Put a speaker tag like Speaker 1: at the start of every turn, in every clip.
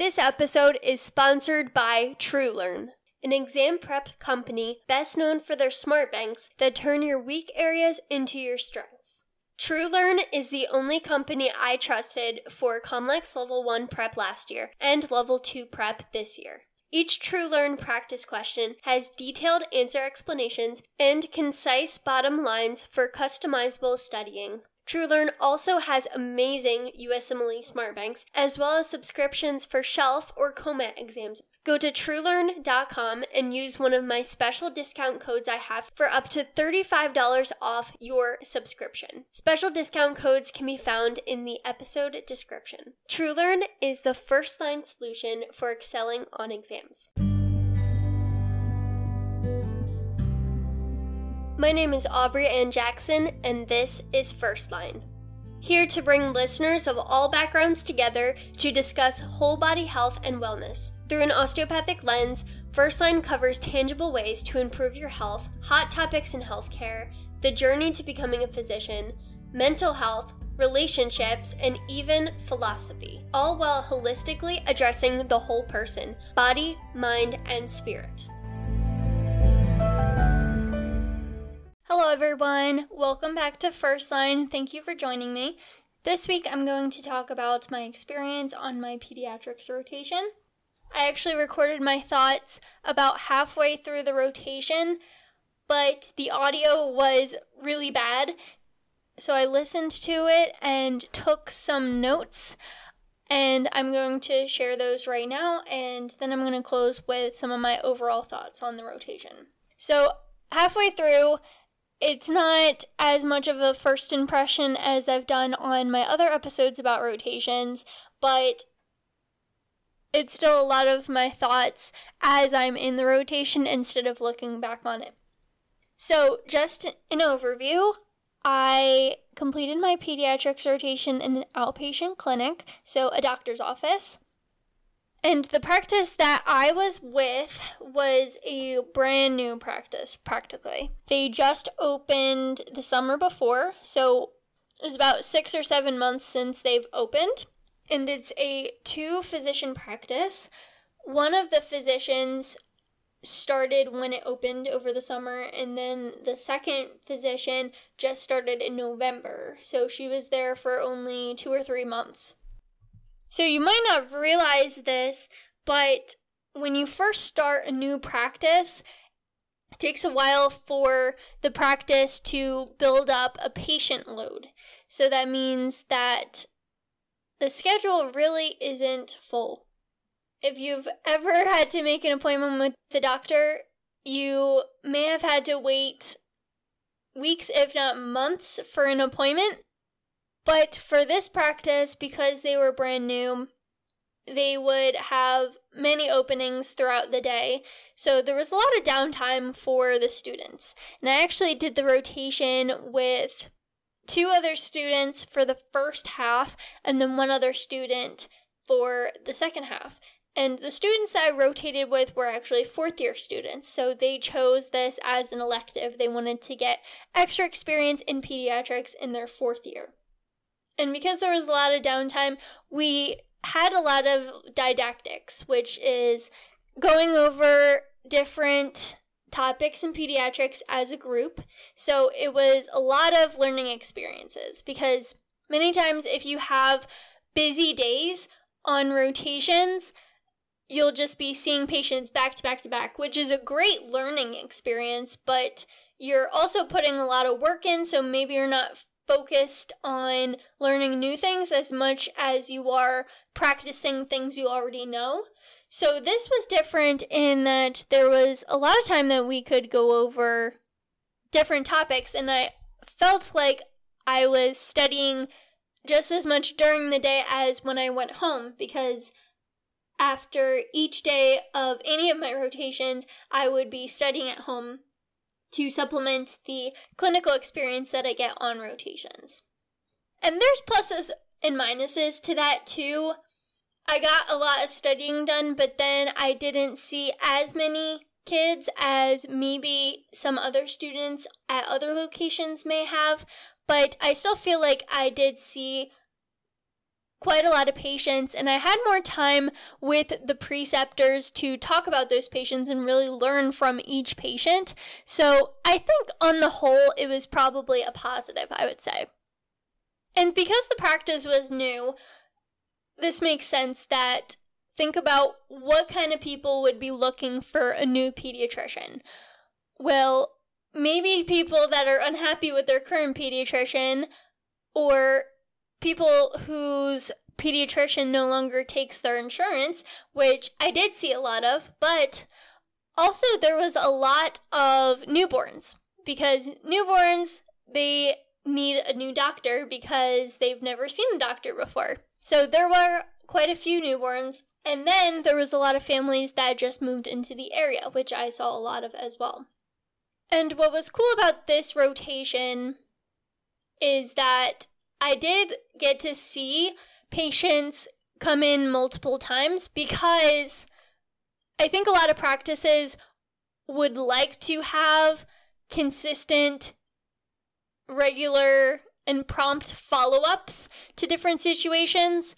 Speaker 1: This episode is sponsored by TrueLearn, an exam prep company best known for their smart banks that turn your weak areas into your strengths. TrueLearn is the only company I trusted for COMLEX Level 1 prep last year and Level 2 prep this year. Each TrueLearn practice question has detailed answer explanations and concise bottom lines for customizable studying. TrueLearn also has amazing USMLE Smart Banks, as well as subscriptions for shelf or COMAT exams. Go to truelearn.com and use one of my special discount codes I have for up to $35 off your subscription. Special discount codes can be found in the episode description. TrueLearn is the first line solution for excelling on exams. My name is Aubrey Ann Jackson, and this is First Line. Here to bring listeners of all backgrounds together to discuss whole body health and wellness. Through an osteopathic lens, First Line covers tangible ways to improve your health, hot topics in healthcare, the journey to becoming a physician, mental health, relationships, and even philosophy, all while holistically addressing the whole person body, mind, and spirit. Hello, everyone. Welcome back to First Line. Thank you for joining me. This week, I'm going to talk about my experience on my pediatrics rotation. I actually recorded my thoughts about halfway through the rotation, but the audio was really bad. So I listened to it and took some notes, and I'm going to share those right now, and then I'm going to close with some of my overall thoughts on the rotation. So, halfway through, it's not as much of a first impression as I've done on my other episodes about rotations, but it's still a lot of my thoughts as I'm in the rotation instead of looking back on it. So, just an overview I completed my pediatrics rotation in an outpatient clinic, so a doctor's office. And the practice that I was with was a brand new practice, practically. They just opened the summer before, so it was about six or seven months since they've opened. And it's a two physician practice. One of the physicians started when it opened over the summer, and then the second physician just started in November. So she was there for only two or three months. So you might not realize this, but when you first start a new practice, it takes a while for the practice to build up a patient load. So that means that the schedule really isn't full. If you've ever had to make an appointment with the doctor, you may have had to wait weeks, if not months, for an appointment. But for this practice, because they were brand new, they would have many openings throughout the day. So there was a lot of downtime for the students. And I actually did the rotation with two other students for the first half and then one other student for the second half. And the students that I rotated with were actually fourth year students, so they chose this as an elective. They wanted to get extra experience in pediatrics in their fourth year. And because there was a lot of downtime, we had a lot of didactics, which is going over different topics in pediatrics as a group. So it was a lot of learning experiences because many times if you have busy days on rotations, you'll just be seeing patients back to back to back, which is a great learning experience, but you're also putting a lot of work in, so maybe you're not focused on learning new things as much as you are practicing things you already know. So this was different in that there was a lot of time that we could go over different topics, and I felt like I was studying just as much during the day as when I went home because after each day of any of my rotations, I would be studying at home to supplement the clinical experience that I get on rotations. And there's pluses and minuses to that too. I got a lot of studying done, but then I didn't see as many kids as maybe some other students at other locations may have, but I still feel like I did see quite a lot of patients, and I had more time with the preceptors to talk about those patients and really learn from each patient. So I think on the whole, it was probably a positive, I would say. And because the practice was new, this makes sense that think about what kind of people would be looking for a new pediatrician. Well, maybe people that are unhappy with their current pediatrician or people whose pediatrician no longer takes their insurance, which I did see a lot of, but also there was a lot of newborns because newborns they need a new doctor because they've never seen a doctor before. So there were quite a few newborns and then there was a lot of families that just moved into the area, which I saw a lot of as well. And what was cool about this rotation is that I did get to see patients come in multiple times because I think a lot of practices would like to have consistent, regular, and prompt follow ups to different situations,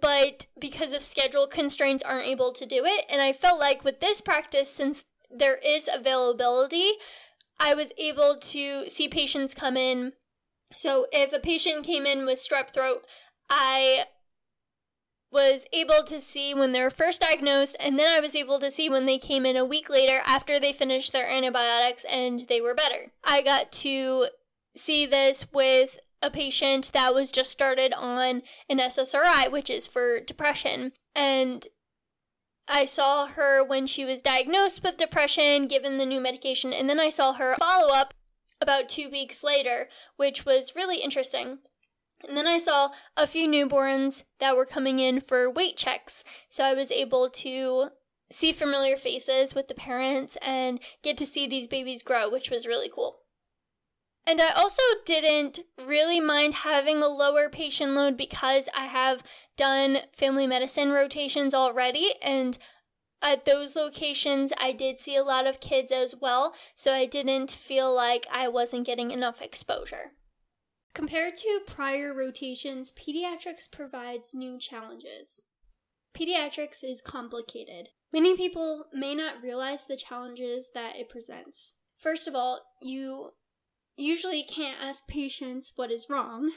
Speaker 1: but because of schedule constraints, aren't able to do it. And I felt like with this practice, since there is availability, I was able to see patients come in so if a patient came in with strep throat, I was able to see when they were first diagnosed, and then I was able to see when they came in a week later after they finished their antibiotics and they were better. I got to see this with a patient that was just started on an SSRI, which is for depression. And I saw her when she was diagnosed with depression, given the new medication, and then I saw her follow up about two weeks later, which was really interesting. And then I saw a few newborns that were coming in for weight checks. So I was able to see familiar faces with the parents and get to see these babies grow, which was really cool. And I also didn't really mind having a lower patient load because I have done family medicine rotations already and at those locations, I did see a lot of kids as well, so I didn't feel like I wasn't getting enough exposure. Compared to prior rotations, pediatrics provides new challenges. Pediatrics is complicated. Many people may not realize the challenges that it presents. First of all, you usually can't ask patients what is wrong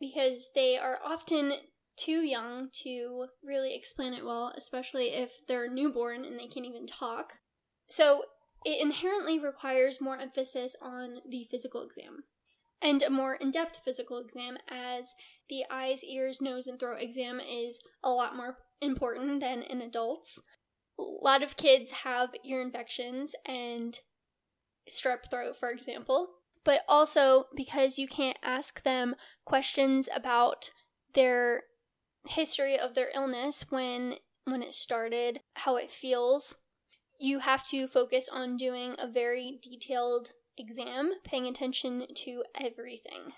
Speaker 1: because they are often too young to really explain it well, especially if they're newborn and they can't even talk. So it inherently requires more emphasis on the physical exam and a more in depth physical exam, as the eyes, ears, nose, and throat exam is a lot more important than in adults. A lot of kids have ear infections and strep throat, for example, but also because you can't ask them questions about their history of their illness when when it started, how it feels. You have to focus on doing a very detailed exam, paying attention to everything,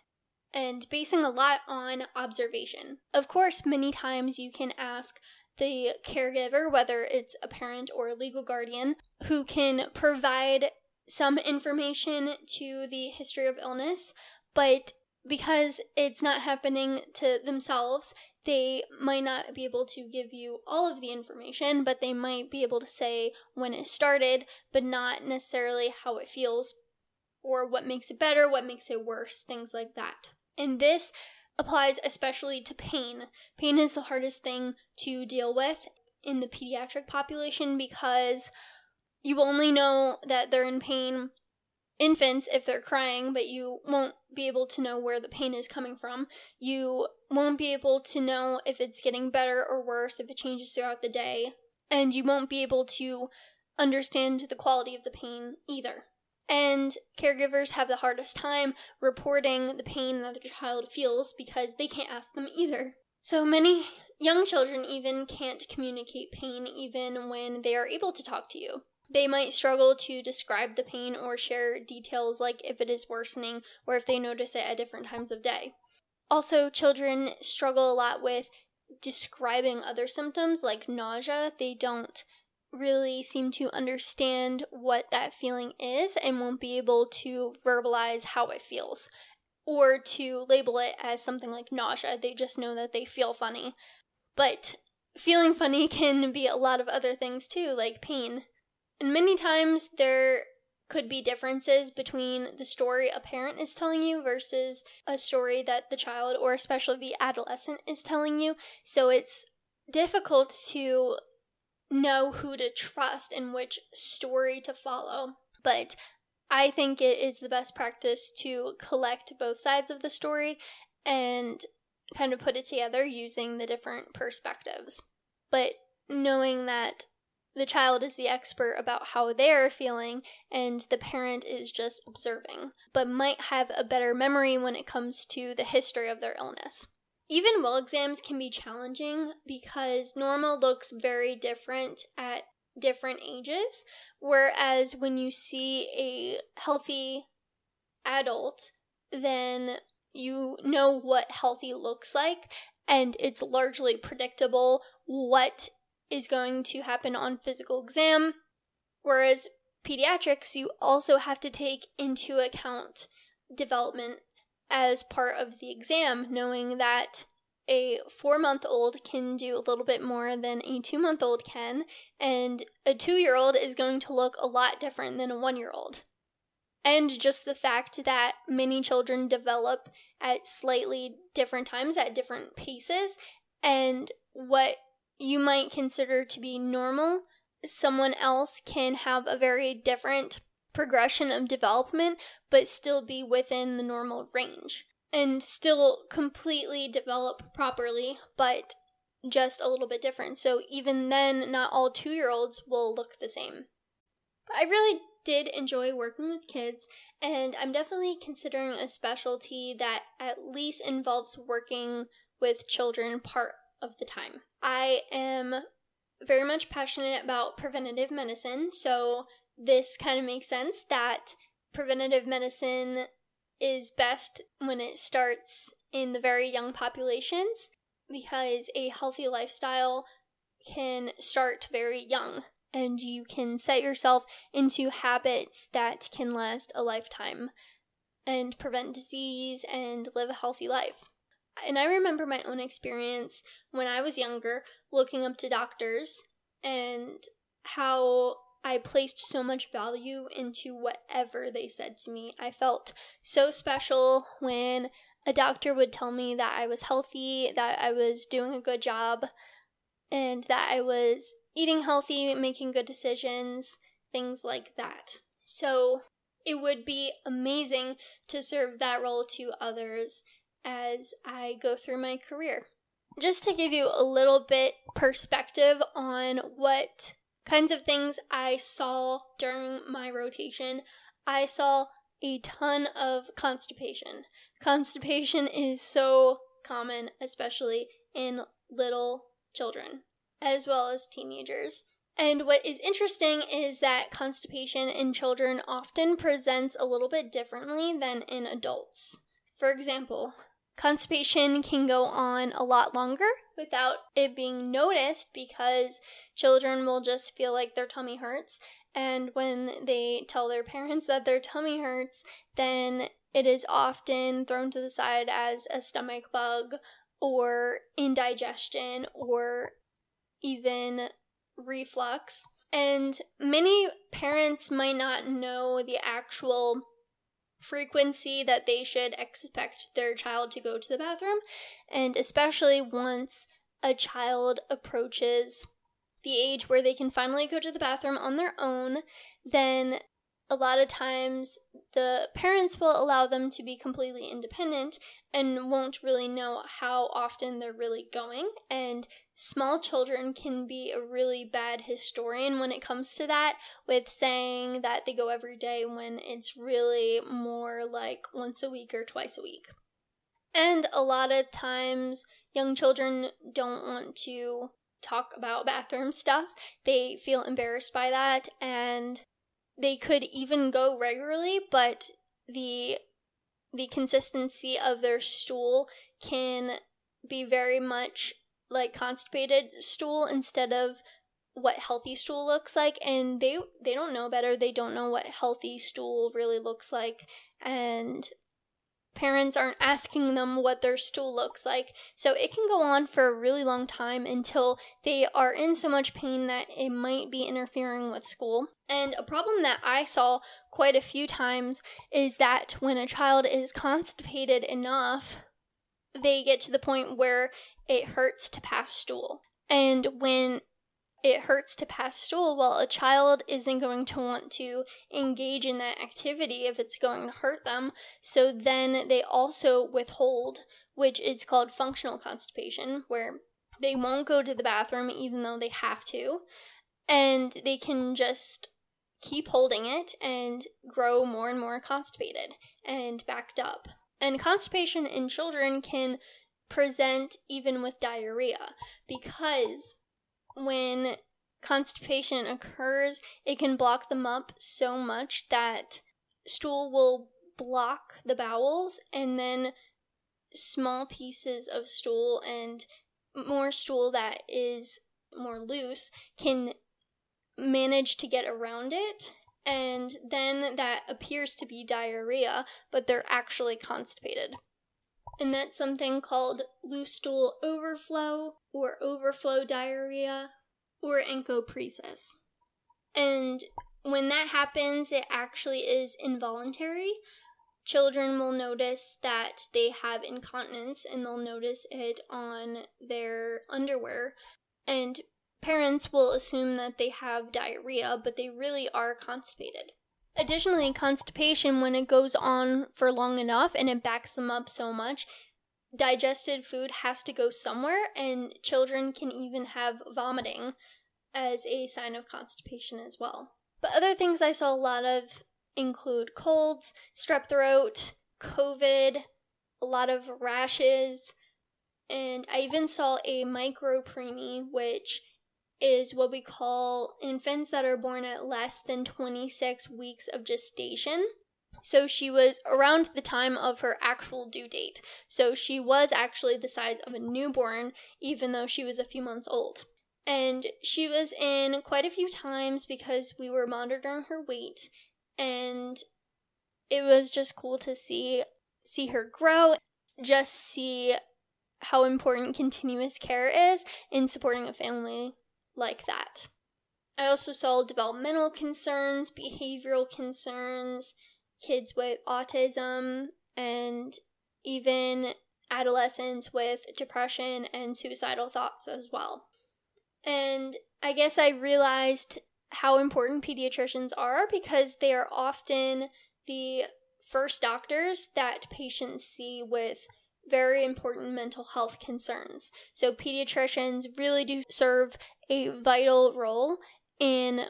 Speaker 1: and basing a lot on observation. Of course, many times you can ask the caregiver, whether it's a parent or a legal guardian, who can provide some information to the history of illness, but because it's not happening to themselves, they might not be able to give you all of the information, but they might be able to say when it started, but not necessarily how it feels or what makes it better, what makes it worse, things like that. And this applies especially to pain. Pain is the hardest thing to deal with in the pediatric population because you only know that they're in pain infants if they're crying, but you won't be able to know where the pain is coming from. You won't be able to know if it's getting better or worse, if it changes throughout the day, and you won't be able to understand the quality of the pain either. And caregivers have the hardest time reporting the pain that their child feels because they can't ask them either. So many young children even can't communicate pain even when they are able to talk to you. They might struggle to describe the pain or share details like if it is worsening or if they notice it at different times of day. Also, children struggle a lot with describing other symptoms like nausea. They don't really seem to understand what that feeling is and won't be able to verbalize how it feels. or to label it as something like nausea. They just know that they feel funny. But feeling funny can be a lot of other things too, like pain. And many times there could be differences between the story a parent is telling you versus a story that the child or especially the adolescent is telling you. So it's difficult to know who to trust and which story to follow. But I think it is the best practice to collect both sides of the story and kind of put it together using the different perspectives. But knowing that the child is the expert about how they're feeling and the parent is just observing, but might have a better memory when it comes to the history of their illness. Even well exams can be challenging because normal looks very different at different ages, whereas when you see a healthy adult, then you know what healthy looks like and it's largely predictable what is going to happen on physical exam. Whereas pediatrics, you also have to take into account development as part of the exam, knowing that a four month old can do a little bit more than a two month old can, and a two year old is going to look a lot different than a one year old. And just the fact that many children develop at slightly different times, at different paces, and what you might consider to be normal, someone else can have a very different progression of development, but still be within the normal range and still completely develop properly, but just a little bit different. So even then, not all two year olds will look the same. But I really did enjoy working with kids, and I'm definitely considering a specialty that at least involves working with children part of the time. I am very much passionate about preventative medicine, so this kind of makes sense that preventative medicine is best when it starts in the very young populations because a healthy lifestyle can start very young and you can set yourself into habits that can last a lifetime and prevent disease and live a healthy life. And I remember my own experience when I was younger looking up to doctors and how I placed so much value into whatever they said to me. I felt so special when a doctor would tell me that I was healthy, that I was doing a good job, and that I was eating healthy, making good decisions, things like that. So it would be amazing to serve that role to others as I go through my career. Just to give you a little bit perspective on what kinds of things I saw during my rotation, I saw a ton of constipation. Constipation is so common, especially in little children, as well as teenagers. And what is interesting is that constipation in children often presents a little bit differently than in adults. For example, Constipation can go on a lot longer without it being noticed because children will just feel like their tummy hurts. And when they tell their parents that their tummy hurts, then it is often thrown to the side as a stomach bug or indigestion or even reflux. And many parents might not know the actual frequency that they should expect their child to go to the bathroom, and especially once a child approaches the age where they can finally go to the bathroom on their own, then a lot of times the parents will allow them to be completely independent and won't really know how often they're really going. And small children can be a really bad historian when it comes to that, with saying that they go every day when it's really more like once a week or twice a week. And a lot of times, young children don't want to talk about bathroom stuff. They feel embarrassed by that and they could even go regularly, but the the consistency of their stool can be very much like constipated stool instead of what healthy stool looks like and they they don't know better they don't know what healthy stool really looks like and parents aren't asking them what their stool looks like. So it can go on for a really long time until they are in so much pain that it might be interfering with school. And a problem that I saw quite a few times is that when a child is constipated enough, they get to the point where it hurts to pass stool. And when it hurts to pass stool, well, a child isn't going to want to engage in that activity if it's going to hurt them. So then they also withhold, which is called functional constipation, where they won't go to the bathroom even though they have to. And they can just keep holding it and grow more and more constipated and backed up. And constipation in children can present even with diarrhea because when constipation occurs, it can block them up so much that stool will block the bowels and then small pieces of stool and more stool that is more loose can manage to get around it and then that appears to be diarrhea but they're actually constipated and that's something called loose stool overflow or overflow diarrhea or encopresis. And when that happens, it actually is involuntary. Children will notice that they have incontinence and they'll notice it on their underwear. And parents will assume that they have diarrhea, but they really are constipated. Additionally, constipation, when it goes on for long enough and it backs them up so much, digested food has to go somewhere, and children can even have vomiting as a sign of constipation as well. But other things I saw a lot of include colds, strep throat, COVID, a lot of rashes, and I even saw a micropreemie, which is what we call infants that are born at less than 26 weeks of gestation. So she was around the time of her actual due date. So she was actually the size of a newborn, even though she was a few months old. And she was in quite a few times because we were monitoring her weight, and it was just cool to see see her grow, just see how important continuous care is in supporting a family like that. I also saw developmental concerns, behavioral concerns, kids with autism, and even adolescents with depression and suicidal thoughts as well. And I guess I realized how important pediatricians are because they are often the first doctors that patients see with very important mental health concerns. So, pediatricians really do serve a vital role in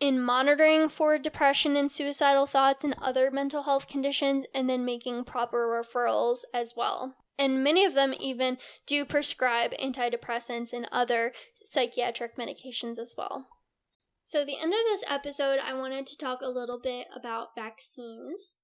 Speaker 1: in monitoring for depression and suicidal thoughts and other mental health conditions and then making proper referrals as well. And many of them even do prescribe antidepressants and other psychiatric medications as well. So, the end of this episode, I wanted to talk a little bit about vaccines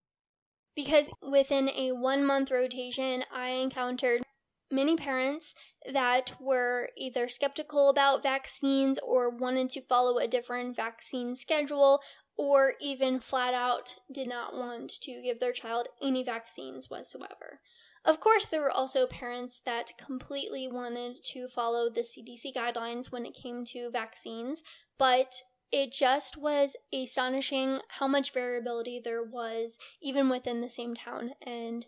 Speaker 1: because within a one month rotation, I encountered many parents that were either skeptical about vaccines or wanted to follow a different vaccine schedule or even flat out did not want to give their child any vaccines whatsoever. Of course, there were also parents that completely wanted to follow the CDC guidelines when it came to vaccines, but it just was astonishing how much variability there was even within the same town and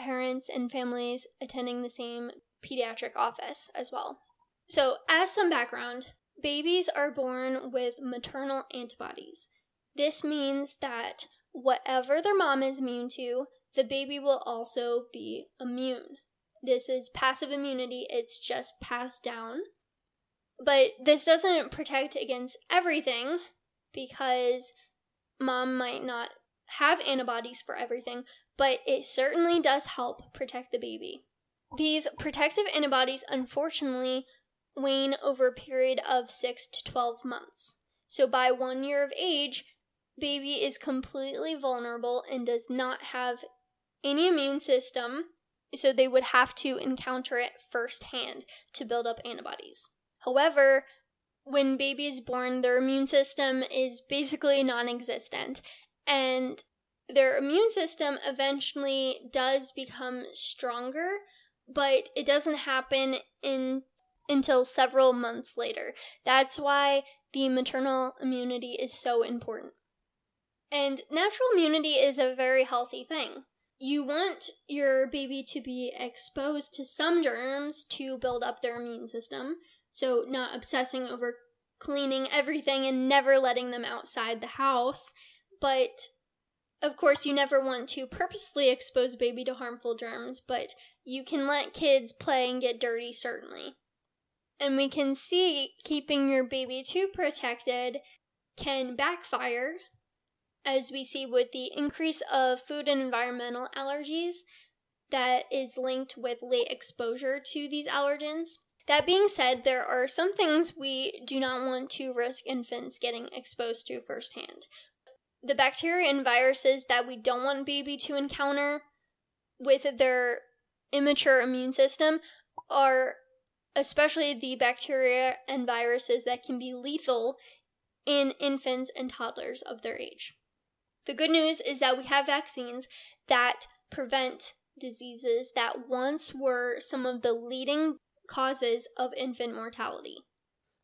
Speaker 1: parents and families attending the same pediatric office as well. So, as some background, babies are born with maternal antibodies. This means that whatever their mom is immune to, the baby will also be immune. This is passive immunity, it's just passed down. But this doesn't protect against everything because mom might not have antibodies for everything, but it certainly does help protect the baby. These protective antibodies, unfortunately, wane over a period of 6 to 12 months. So by one year of age, baby is completely vulnerable and does not have any immune system, so they would have to encounter it firsthand to build up antibodies. However, when baby is born, their immune system is basically non existent, and their immune system eventually does become stronger, but it doesn't happen in until several months later. That's why the maternal immunity is so important. And natural immunity is a very healthy thing. You want your baby to be exposed to some germs to build up their immune system, so not obsessing over cleaning everything and never letting them outside the house. But of course, you never want to purposefully expose a baby to harmful germs, but you can let kids play and get dirty, certainly. And we can see keeping your baby too protected can backfire, as we see with the increase of food and environmental allergies that is linked with late exposure to these allergens. That being said, there are some things we do not want to risk infants getting exposed to firsthand. The bacteria and viruses that we don't want baby to encounter with their immature immune system are especially the bacteria and viruses that can be lethal in infants and toddlers of their age. The good news is that we have vaccines that prevent diseases that once were some of the leading causes of infant mortality.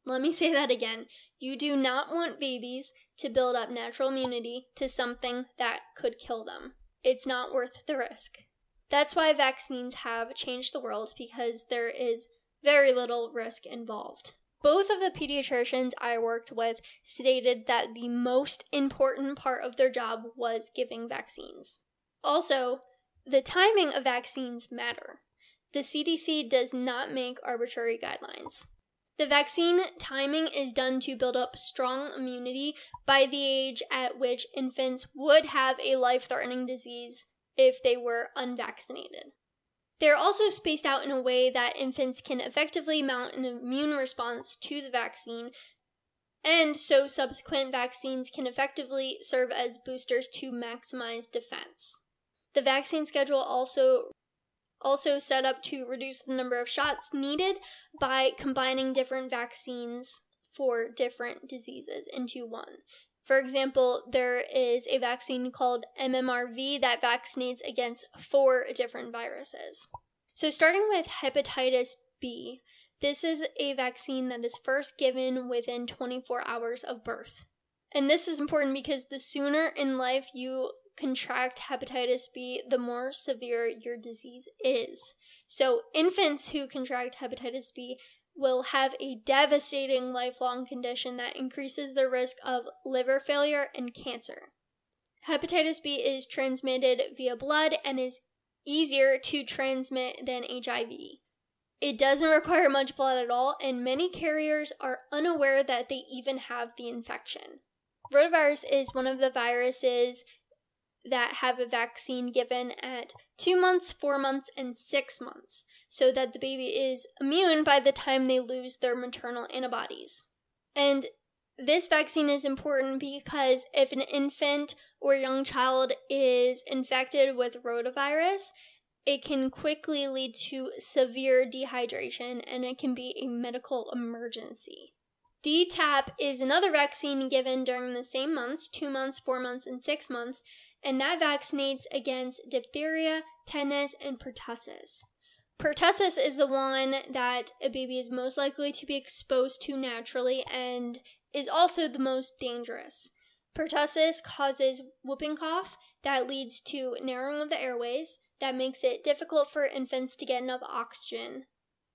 Speaker 1: Let me say that again. You do not want babies to build up natural immunity to something that could kill them. It's not worth the risk. That's why vaccines have changed the world because there is very little risk involved. Both of the pediatricians I worked with stated that the most important part of their job was giving vaccines. Also, the timing of vaccines matter. The CDC does not make arbitrary guidelines. The vaccine timing is done to build up strong immunity by the age at which infants would have a life threatening disease if they were unvaccinated. They're also spaced out in a way that infants can effectively mount an immune response to the vaccine, and so subsequent vaccines can effectively serve as boosters to maximize defense. The vaccine schedule also also set up to reduce the number of shots needed by combining different vaccines for different diseases into one. For example, there is a vaccine called MMRV that vaccinates against four different viruses. So, starting with hepatitis B, this is a vaccine that is first given within 24 hours of birth. And this is important because the sooner in life you contract hepatitis B, the more severe your disease is. So, infants who contract hepatitis B will have a devastating lifelong condition that increases the risk of liver failure and cancer. Hepatitis B is transmitted via blood and is easier to transmit than HIV. It doesn't require much blood at all, and many carriers are unaware that they even have the infection. Rotavirus is one of the viruses that have a vaccine given at two months, four months, and six months, so that the baby is immune by the time they lose their maternal antibodies. And this vaccine is important because if an infant or young child is infected with rotavirus, it can quickly lead to severe dehydration and it can be a medical emergency. DTaP is another vaccine given during the same months two months, four months, and six months and that vaccinates against diphtheria, tetanus, and pertussis. Pertussis is the one that a baby is most likely to be exposed to naturally and is also the most dangerous. Pertussis causes whooping cough that leads to narrowing of the airways that makes it difficult for infants to get enough oxygen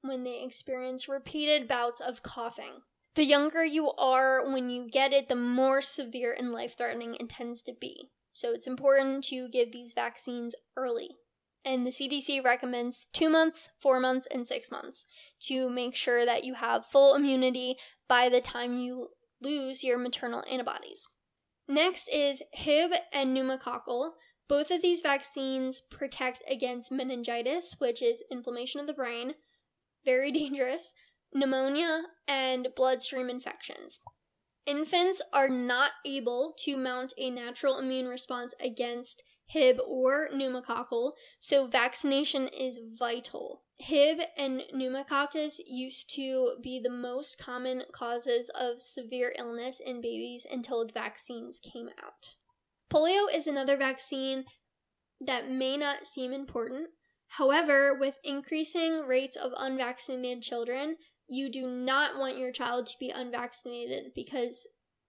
Speaker 1: when they experience repeated bouts of coughing. The younger you are when you get it, the more severe and life threatening it tends to be. So it's important to give these vaccines early. And the CDC recommends two months, four months, and six months to make sure that you have full immunity by the time you lose your maternal antibodies. Next is Hib and pneumococcal. Both of these vaccines protect against meningitis, which is inflammation of the brain, very dangerous, pneumonia, and bloodstream infections. Infants are not able to mount a natural immune response against Hib or pneumococcal, so vaccination is vital. Hib and pneumococcus used to be the most common causes of severe illness in babies until vaccines came out. Polio is another vaccine that may not seem important. However, with increasing rates of unvaccinated children, you do not want your child to be unvaccinated because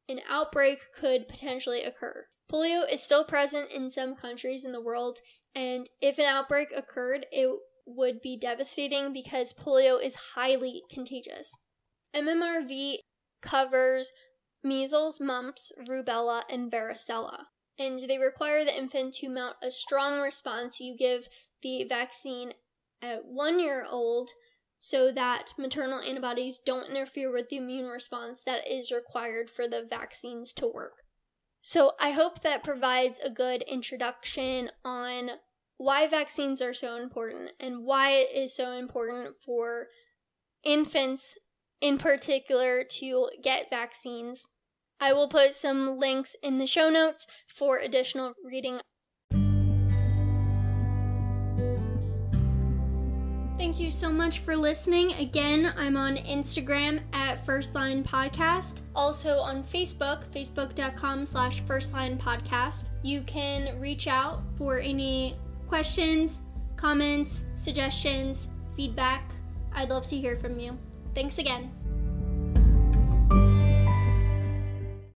Speaker 1: an outbreak could potentially occur. Polio is still present in some countries in the world, and if an outbreak occurred, it would be devastating because polio is highly contagious. MMRV covers measles, mumps, rubella, and varicella, and they require the infant to mount a strong response. You give the vaccine at one year old so that maternal antibodies don't interfere with the immune response that is required for the vaccines to work. So, I hope that provides a good introduction on why vaccines are so important and why it is so important for infants in particular to get vaccines. I will put some links in the show notes for additional reading Thank you so much for listening. Again, I'm on Instagram at First Line Podcast. Also on Facebook, facebook.com slash First Line Podcast. You can reach out for any questions, comments, suggestions, feedback. I'd love to hear from you. Thanks again.